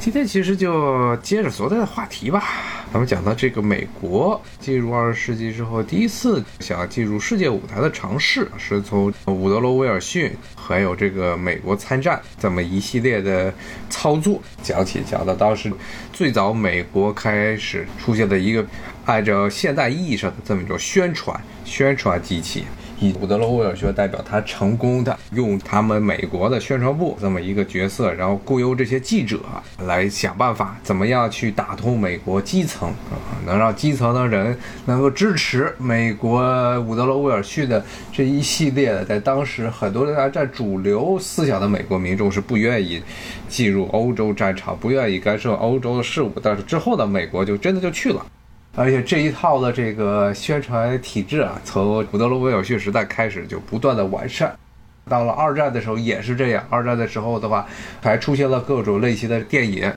今天其实就接着昨天的话题吧，咱们讲到这个美国进入二十世纪之后，第一次想要进入世界舞台的尝试，是从伍德罗·威尔逊还有这个美国参战这么一系列的操作讲起，讲到当时最早美国开始出现的一个按照现代意义上的这么一种宣传宣传机器。以伍德罗·威尔逊代表，他成功的用他们美国的宣传部这么一个角色，然后雇佣这些记者来想办法，怎么样去打通美国基层啊，能让基层的人能够支持美国伍德罗·威尔逊的这一系列的，在当时很多人在主流思想的美国民众是不愿意进入欧洲战场，不愿意干涉欧洲的事务，但是之后的美国就真的就去了。而且这一套的这个宣传体制啊，从古德罗·威尔逊时代开始就不断的完善，到了二战的时候也是这样。二战的时候的话，还出现了各种类型的电影。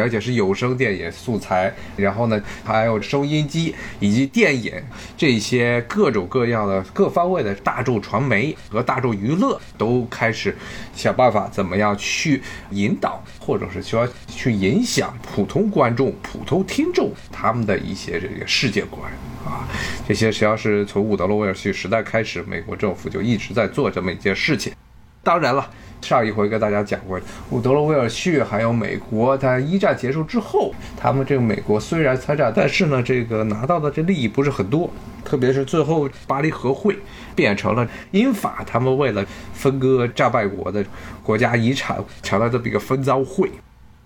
而且是有声电影素材，然后呢，还有收音机以及电影这些各种各样的各方位的大众传媒和大众娱乐都开始想办法怎么样去引导，或者是说去影响普通观众、普通听众他们的一些这个世界观啊。这些实际上是从伍德罗·威尔逊时代开始，美国政府就一直在做这么一件事情。当然了。上一回跟大家讲过，伍德罗·威尔逊还有美国，他一战结束之后，他们这个美国虽然参战，但是呢，这个拿到的这利益不是很多，特别是最后巴黎和会变成了英法他们为了分割战败国的国家遗产，成了这么一个分赃会。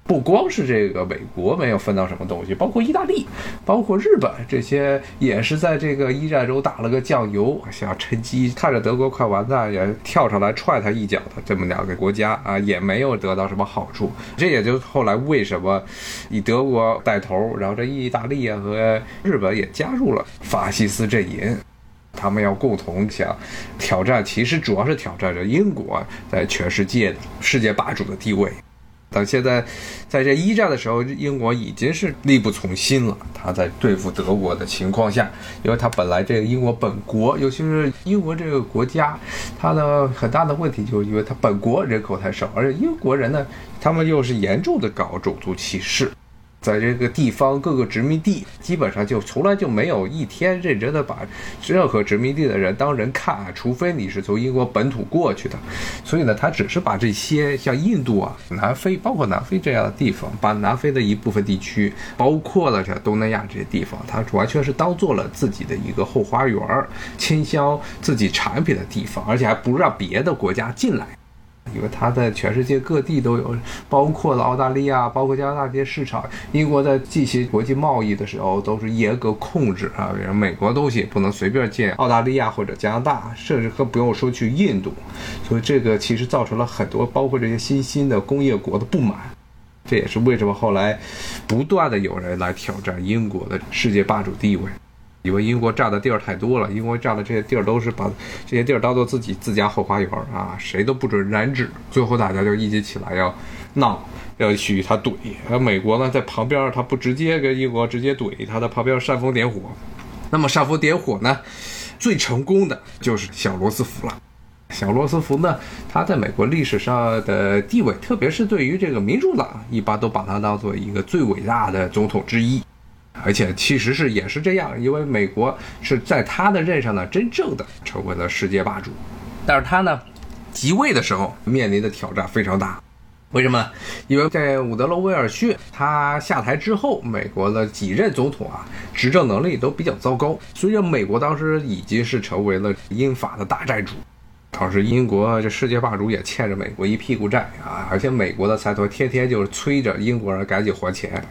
不光是这个美国没有分到什么东西，包括意大利，包括日本，这些也是在这个一战中打了个酱油，想趁机看着德国快完蛋，也跳上来踹他一脚的这么两个国家啊，也没有得到什么好处。这也就后来为什么以德国带头，然后这意大利和日本也加入了法西斯阵营，他们要共同想挑战，其实主要是挑战着英国在全世界的世界霸主的地位。等现在，在这一战的时候，英国已经是力不从心了。他在对付德国的情况下，因为他本来这个英国本国，尤其是英国这个国家，它的很大的问题就是因为它本国人口太少，而且英国人呢，他们又是严重的搞种族歧视。在这个地方，各个殖民地基本上就从来就没有一天认真的把任何殖民地的人当人看，除非你是从英国本土过去的。所以呢，他只是把这些像印度啊、南非，包括南非这样的地方，把南非的一部分地区，包括了像东南亚这些地方，他完全是当做了自己的一个后花园，倾销自己产品的地方，而且还不让别的国家进来。因为它在全世界各地都有，包括了澳大利亚，包括加拿大这些市场。英国在进行国际贸易的时候都是严格控制啊，比如美国东西不能随便进澳大利亚或者加拿大，甚至更不用说去印度。所以这个其实造成了很多包括这些新兴的工业国的不满。这也是为什么后来不断的有人来挑战英国的世界霸主地位。以为英国占的地儿太多了，英国占的这些地儿都是把这些地儿当做自己自家后花园啊，谁都不准染指。最后大家就一起起来要闹，要去他怼。而美国呢，在旁边，他不直接跟英国直接怼，他在旁边煽风点火。那么煽风点火呢，最成功的就是小罗斯福了。小罗斯福呢，他在美国历史上的地位，特别是对于这个民主党，一般都把他当做一个最伟大的总统之一。而且其实是也是这样，因为美国是在他的任上呢，真正的成为了世界霸主。但是他呢，即位的时候面临的挑战非常大。为什么？因为在伍德罗·威尔逊他下台之后，美国的几任总统啊，执政能力都比较糟糕。虽然美国当时已经是成为了英法的大债主，当时英国这世界霸主也欠着美国一屁股债啊，而且美国的财团天天就是催着英国人赶紧还钱。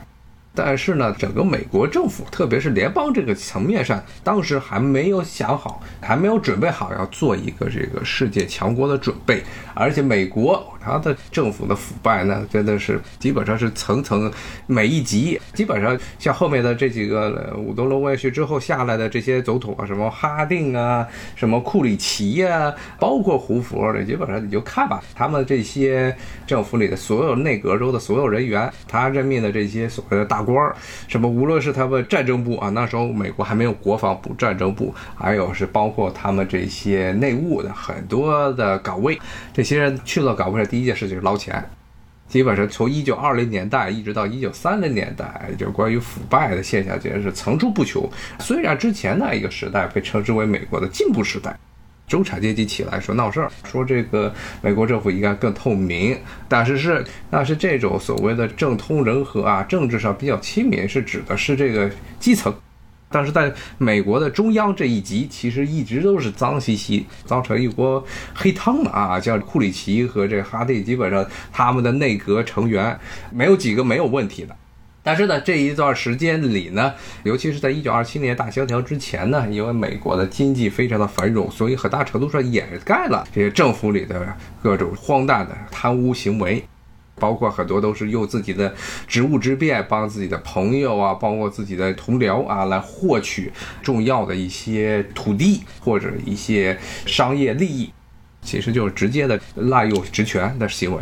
但是呢，整个美国政府，特别是联邦这个层面上，当时还没有想好，还没有准备好要做一个这个世界强国的准备。而且美国他的政府的腐败呢，真的是基本上是层层，每一级基本上像后面的这几个伍德罗·威尔逊之后下来的这些总统啊，什么哈定啊，什么库里奇呀，包括胡佛的，基本上你就看吧，他们这些政府里的所有内阁中的所有人员，他任命的这些所谓的大。官儿，什么无论是他们战争部啊，那时候美国还没有国防部，战争部，还有是包括他们这些内务的很多的岗位，这些人去了岗位上，第一件事就是捞钱，基本上从一九二零年代一直到一九三零年代，就关于腐败的现象，简直是层出不穷。虽然之前那一个时代被称之为美国的进步时代，中产阶级起来说闹事儿，说这个美国政府应该更透明，但是是那是这种所谓的政通人和啊，政治上比较亲民，是指的是这个基层。但是在美国的中央这一级，其实一直都是脏兮兮，脏成一锅黑汤的啊！像库里奇和这哈蒂，基本上他们的内阁成员没有几个没有问题的。但是呢，这一段时间里呢，尤其是在一九二七年大萧条之前呢，因为美国的经济非常的繁荣，所以很大程度上掩盖了这些政府里的各种荒诞的贪污行为。包括很多都是用自己的职务之便，帮自己的朋友啊，包括自己的同僚啊，来获取重要的一些土地或者一些商业利益，其实就是直接的滥用职权的行为。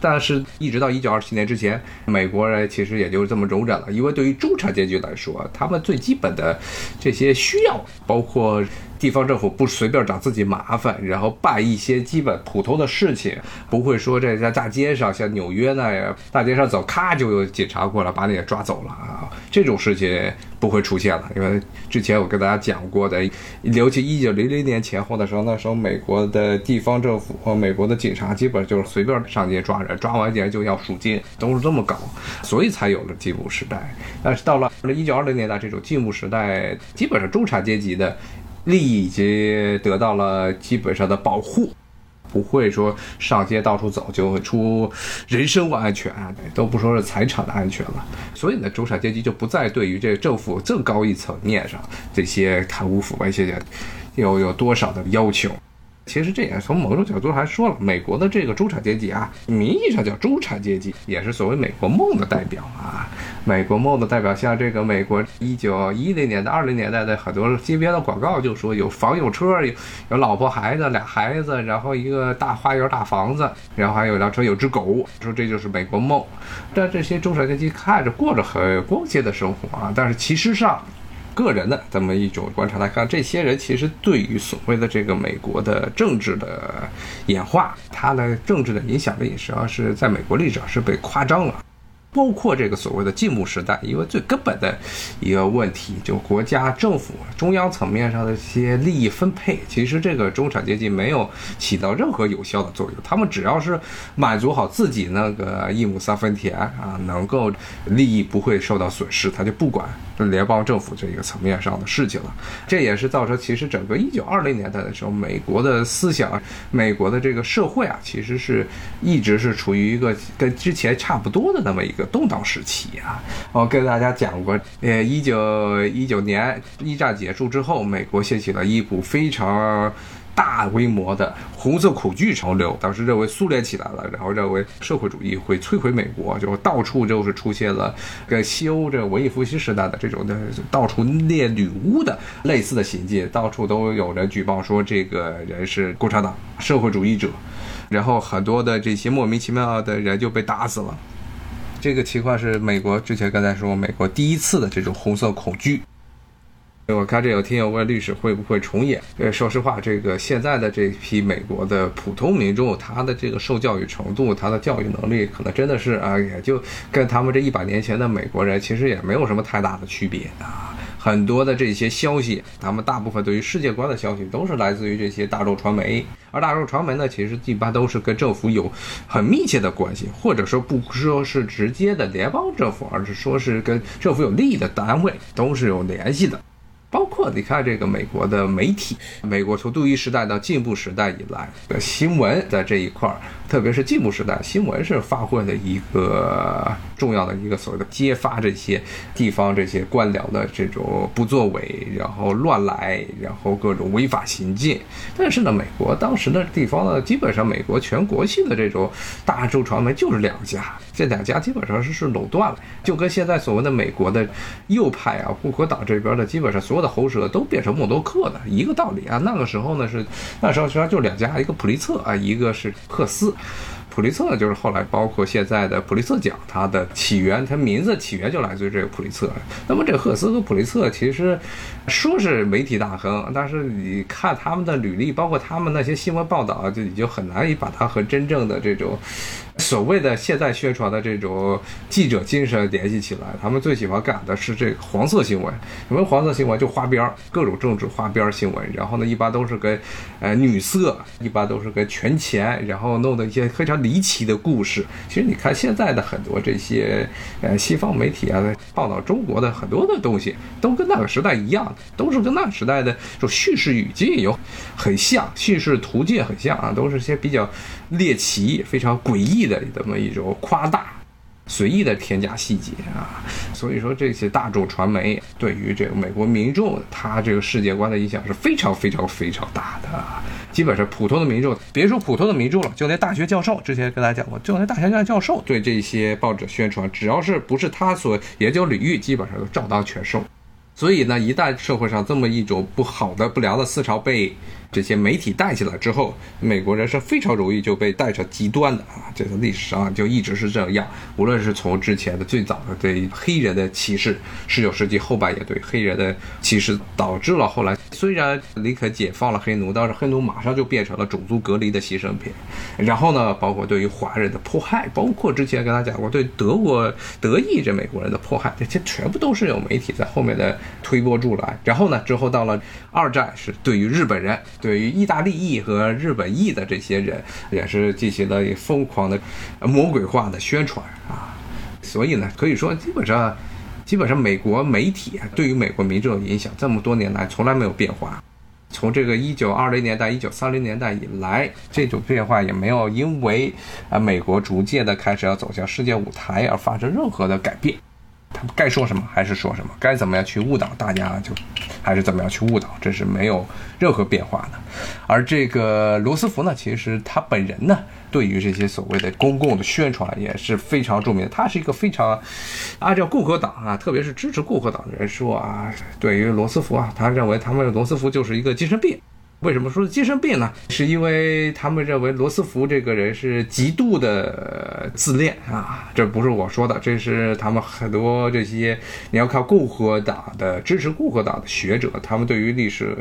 但是，一直到一九二七年之前，美国人其实也就这么容忍了，因为对于中产阶级来说，他们最基本的这些需要，包括。地方政府不随便找自己麻烦，然后办一些基本普通的事情，不会说这在大街上像纽约那样，大街上走，咔就有警察过来把你给抓走了啊！这种事情不会出现了，因为之前我跟大家讲过的，尤其一九零零年前后的时候，那时候美国的地方政府和美国的警察基本就是随便上街抓人，抓完人就要赎金，都是这么搞，所以才有了进步时代。但是到了一九二零年代，这种进步时代，基本上中产阶级的。利益已经得到了基本上的保护，不会说上街到处走就会出人身安全啊，都不说是财产的安全了。所以呢，中产阶级就不再对于这个政府更高一层面上这些贪污腐败现象有有多少的要求。其实这也从某种角度还说了，美国的这个中产阶级啊，名义上叫中产阶级，也是所谓美国梦的代表啊。美国梦的代表，像这个美国一九一零年代、二零年代的很多街边的广告，就说有房有车，有有老婆孩子俩孩子，然后一个大花园大房子，然后还有辆车有只狗，说这就是美国梦。但这些中产阶级看着过着很光鲜的生活啊，但是其实上。个人的这么一种观察来看，这些人其实对于所谓的这个美国的政治的演化，他的政治的影响力实际上是在美国历史上是被夸张了。包括这个所谓的进步时代，因为最根本的一个问题，就国家政府中央层面上的一些利益分配，其实这个中产阶级没有起到任何有效的作用。他们只要是满足好自己那个一亩三分田啊，能够利益不会受到损失，他就不管联邦政府这个层面上的事情了。这也是造成其实整个一九二零年代的时候，美国的思想，美国的这个社会啊，其实是一直是处于一个跟之前差不多的那么一个。动荡时期啊，我跟大家讲过，呃，一九一九年一战结束之后，美国掀起了一股非常大规模的红色恐惧潮流。当时认为苏联起来了，然后认为社会主义会摧毁美国，就到处就是出现了跟西欧这文艺复兴时代的这种的到处猎女巫的类似的行径，到处都有人举报说这个人是共产党社会主义者，然后很多的这些莫名其妙的人就被打死了。这个情况是美国之前刚才说，美国第一次的这种红色恐惧。我看这有听友问历史会不会重演？说实话，这个现在的这批美国的普通民众，他的这个受教育程度，他的教育能力，可能真的是啊，也就跟他们这一百年前的美国人其实也没有什么太大的区别啊。很多的这些消息，他们大部分对于世界观的消息，都是来自于这些大众传媒。而大众传媒呢，其实一般都是跟政府有很密切的关系，或者说不说是直接的联邦政府，而是说是跟政府有利益的单位，都是有联系的。包括你看这个美国的媒体，美国从杜伊时代到进步时代以来的新闻在这一块儿。特别是进步时代，新闻是发挥了一个重要的一个所谓的揭发这些地方这些官僚的这种不作为，然后乱来，然后各种违法行径。但是呢，美国当时的地方呢，基本上美国全国性的这种大众传媒就是两家，这两家基本上是是垄断了，就跟现在所谓的美国的右派啊，共和党这边的基本上所有的喉舌都变成默多克的一个道理啊。那个时候呢是那时候实际上就两家，一个普利策啊，一个是赫斯。普利策就是后来包括现在的普利策奖，它的起源，它名字起源就来自于这个普利策。那么这赫斯和普利策其实说是媒体大亨，但是你看他们的履历，包括他们那些新闻报道，就你就很难以把它和真正的这种。所谓的现在宣传的这种记者精神联系起来，他们最喜欢干的是这个黄色新闻。什么黄色新闻？就花边儿，各种政治花边儿新闻。然后呢，一般都是跟呃女色，一般都是跟权钱，然后弄的一些非常离奇的故事。其实你看现在的很多这些呃西方媒体啊，报道中国的很多的东西，都跟那个时代一样，都是跟那个时代的这种叙事语境有很像，叙事途径很像啊，都是些比较猎奇、非常诡异的这么一种夸大。随意的添加细节啊，所以说这些大众传媒对于这个美国民众他这个世界观的影响是非常非常非常大的。基本上普通的民众，别说普通的民众了，就连大学教授，之前跟大家讲过，就连大学教授对这些报纸宣传，只要是不是他所研究领域，基本上都照当全收。所以呢，一旦社会上这么一种不好的、不良的思潮被这些媒体带起来之后，美国人是非常容易就被带成极端的啊！这个历史上就一直是这样。无论是从之前的最早的对黑人的歧视，十九世纪后半叶对黑人的歧视，导致了后来虽然林肯解放了黑奴，但是黑奴马上就变成了种族隔离的牺牲品。然后呢，包括对于华人的迫害，包括之前跟他讲过对德国德意这美国人的迫害，这些全部都是有媒体在后面的推波助澜。然后呢，之后到了二战，是对于日本人。对于意大利裔和日本裔的这些人，也是进行了疯狂的魔鬼化的宣传啊，所以呢，可以说基本上，基本上美国媒体对于美国民众的影响，这么多年来从来没有变化。从这个一九二零年代、一九三零年代以来，这种变化也没有因为啊美国逐渐的开始要走向世界舞台而发生任何的改变。他们该说什么还是说什么，该怎么样去误导大家就，还是怎么样去误导，这是没有任何变化的。而这个罗斯福呢，其实他本人呢，对于这些所谓的公共的宣传也是非常著名的。他是一个非常按照共和党啊，特别是支持共和党的人说啊，对于罗斯福啊，他认为他们罗斯福就是一个精神病。为什么说精神病呢？是因为他们认为罗斯福这个人是极度的自恋啊，这不是我说的，这是他们很多这些你要看共和党的支持共和党的学者，他们对于历史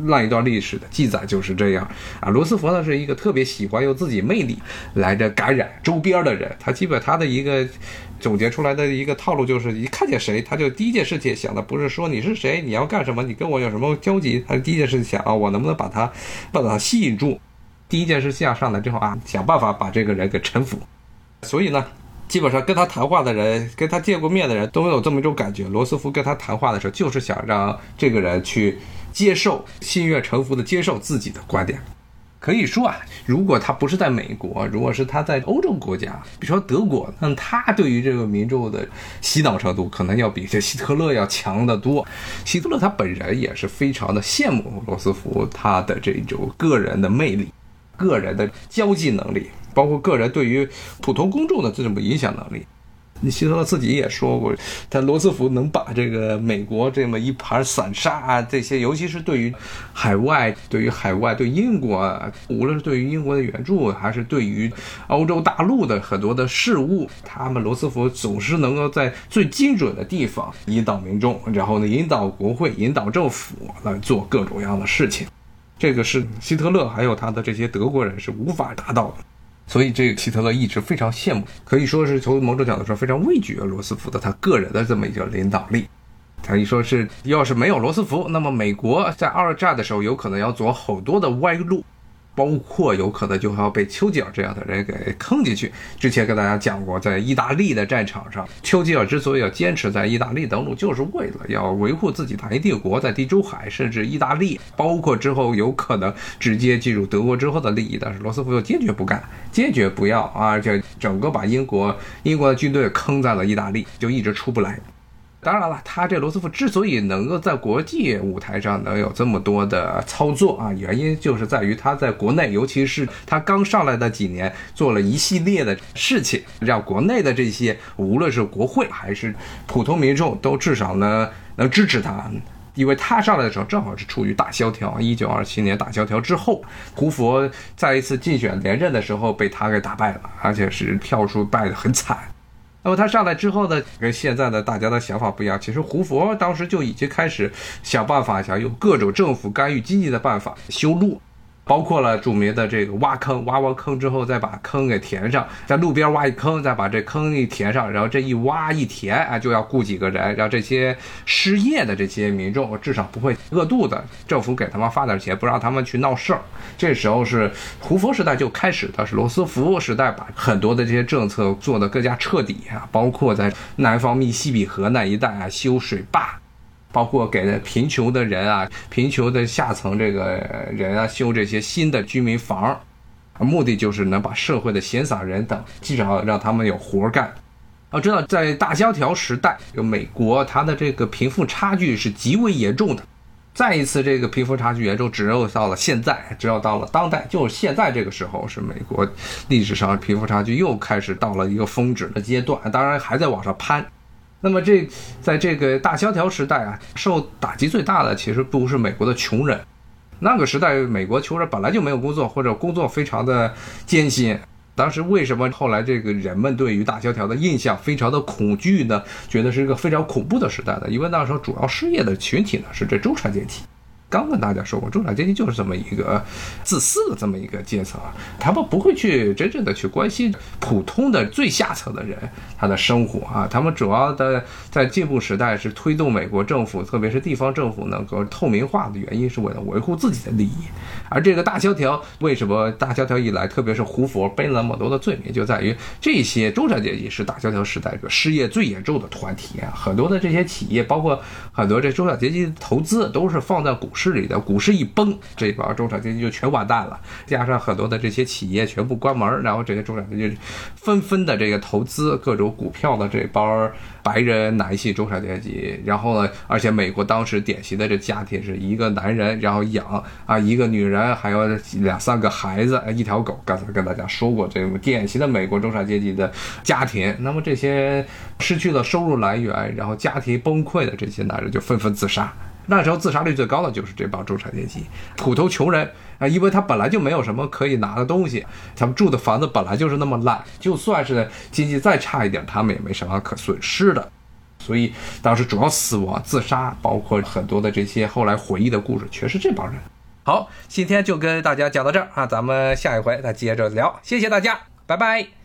那一段历史的记载就是这样啊。罗斯福呢是一个特别喜欢用自己魅力来着感染周边的人，他基本他的一个。总结出来的一个套路就是，一看见谁，他就第一件事情想的不是说你是谁，你要干什么，你跟我有什么交集，他第一件事情想啊，我能不能把他把他吸引住。第一件事下上来之后啊，想办法把这个人给臣服。所以呢，基本上跟他谈话的人，跟他见过面的人都有这么一种感觉，罗斯福跟他谈话的时候，就是想让这个人去接受、心悦诚服的接受自己的观点。可以说啊，如果他不是在美国，如果是他在欧洲国家，比如说德国，那他对于这个民众的洗脑程度可能要比这希特勒要强得多。希特勒他本人也是非常的羡慕罗斯福他的这种个人的魅力、个人的交际能力，包括个人对于普通公众的这种影响能力。希特勒自己也说过，他罗斯福能把这个美国这么一盘散沙啊，这些尤其是对于海外、对于海外、对英国，无论是对于英国的援助，还是对于欧洲大陆的很多的事物，他们罗斯福总是能够在最精准的地方引导民众，然后呢引导国会、引导政府来做各种各样的事情。这个是希特勒还有他的这些德国人是无法达到的。所以，这个希特勒一直非常羡慕，可以说是从某种角度说非常畏惧罗斯福的他个人的这么一个领导力。可以说是要是没有罗斯福，那么美国在二战的时候有可能要走好多的歪路。包括有可能就要被丘吉尔这样的人给坑进去。之前跟大家讲过，在意大利的战场上，丘吉尔之所以要坚持在意大利登陆，就是为了要维护自己大英帝国在地中海，甚至意大利，包括之后有可能直接进入德国之后的利益。但是罗斯福又坚决不干，坚决不要，而且整个把英国英国的军队坑在了意大利，就一直出不来。当然了，他这罗斯福之所以能够在国际舞台上能有这么多的操作啊，原因就是在于他在国内，尤其是他刚上来的几年，做了一系列的事情，让国内的这些无论是国会还是普通民众，都至少呢能支持他。因为他上来的时候正好是处于大萧条，一九二七年大萧条之后，胡佛再一次竞选连任的时候被他给打败了，而且是票数败得很惨。那么他上来之后呢，跟现在的大家的想法不一样。其实胡佛当时就已经开始想办法，想用各种政府干预经济的办法修路。包括了著名的这个挖坑，挖完坑之后再把坑给填上，在路边挖一坑，再把这坑一填上，然后这一挖一填啊，就要雇几个人，让这些失业的这些民众至少不会饿肚子，政府给他们发点钱，不让他们去闹事儿。这时候是胡佛时代就开始的，是罗斯福时代把很多的这些政策做得更加彻底啊，包括在南方密西比河那一带啊修水坝。包括给贫穷的人啊，贫穷的下层这个人啊修这些新的居民房，目的就是能把社会的闲散人等至少让他们有活干。要知道，在大萧条时代，就美国它的这个贫富差距是极为严重的。再一次，这个贫富差距严重，只有到了现在，只有到了当代，就是现在这个时候，是美国历史上贫富差距又开始到了一个峰值的阶段，当然还在往上攀。那么这在这个大萧条时代啊，受打击最大的其实不是美国的穷人，那个时代美国穷人本来就没有工作，或者工作非常的艰辛。当时为什么后来这个人们对于大萧条的印象非常的恐惧呢？觉得是一个非常恐怖的时代呢？因为那时候主要失业的群体呢是这中产阶级。刚跟大家说过，中产阶级就是这么一个自私的这么一个阶层啊，他们不会去真正的去关心普通的最下层的人他的生活啊。他们主要的在进步时代是推动美国政府，特别是地方政府能够透明化的原因，是为了维护自己的利益。而这个大萧条为什么大萧条一来，特别是胡佛背那么多的罪名，就在于这些中产阶级是大萧条时代个失业最严重的团体啊。很多的这些企业，包括很多这中产阶级投资，都是放在股市。市里的股市一崩，这帮中产阶级就全完蛋了。加上很多的这些企业全部关门，然后这些中产阶级纷纷的这个投资各种股票的这帮白人男性中产阶级。然后呢，而且美国当时典型的这家庭是一个男人，然后养啊一个女人，还有两三个孩子，一条狗。刚才跟大家说过，这种典型的美国中产阶级的家庭。那么这些失去了收入来源，然后家庭崩溃的这些男人就纷纷自杀。那时候自杀率最高的就是这帮中产阶级，普通穷人啊，因为他本来就没有什么可以拿的东西，他们住的房子本来就是那么烂，就算是经济再差一点，他们也没什么可损失的，所以当时主要死亡、自杀，包括很多的这些后来回忆的故事，全是这帮人。好，今天就跟大家讲到这儿啊，咱们下一回再接着聊，谢谢大家，拜拜。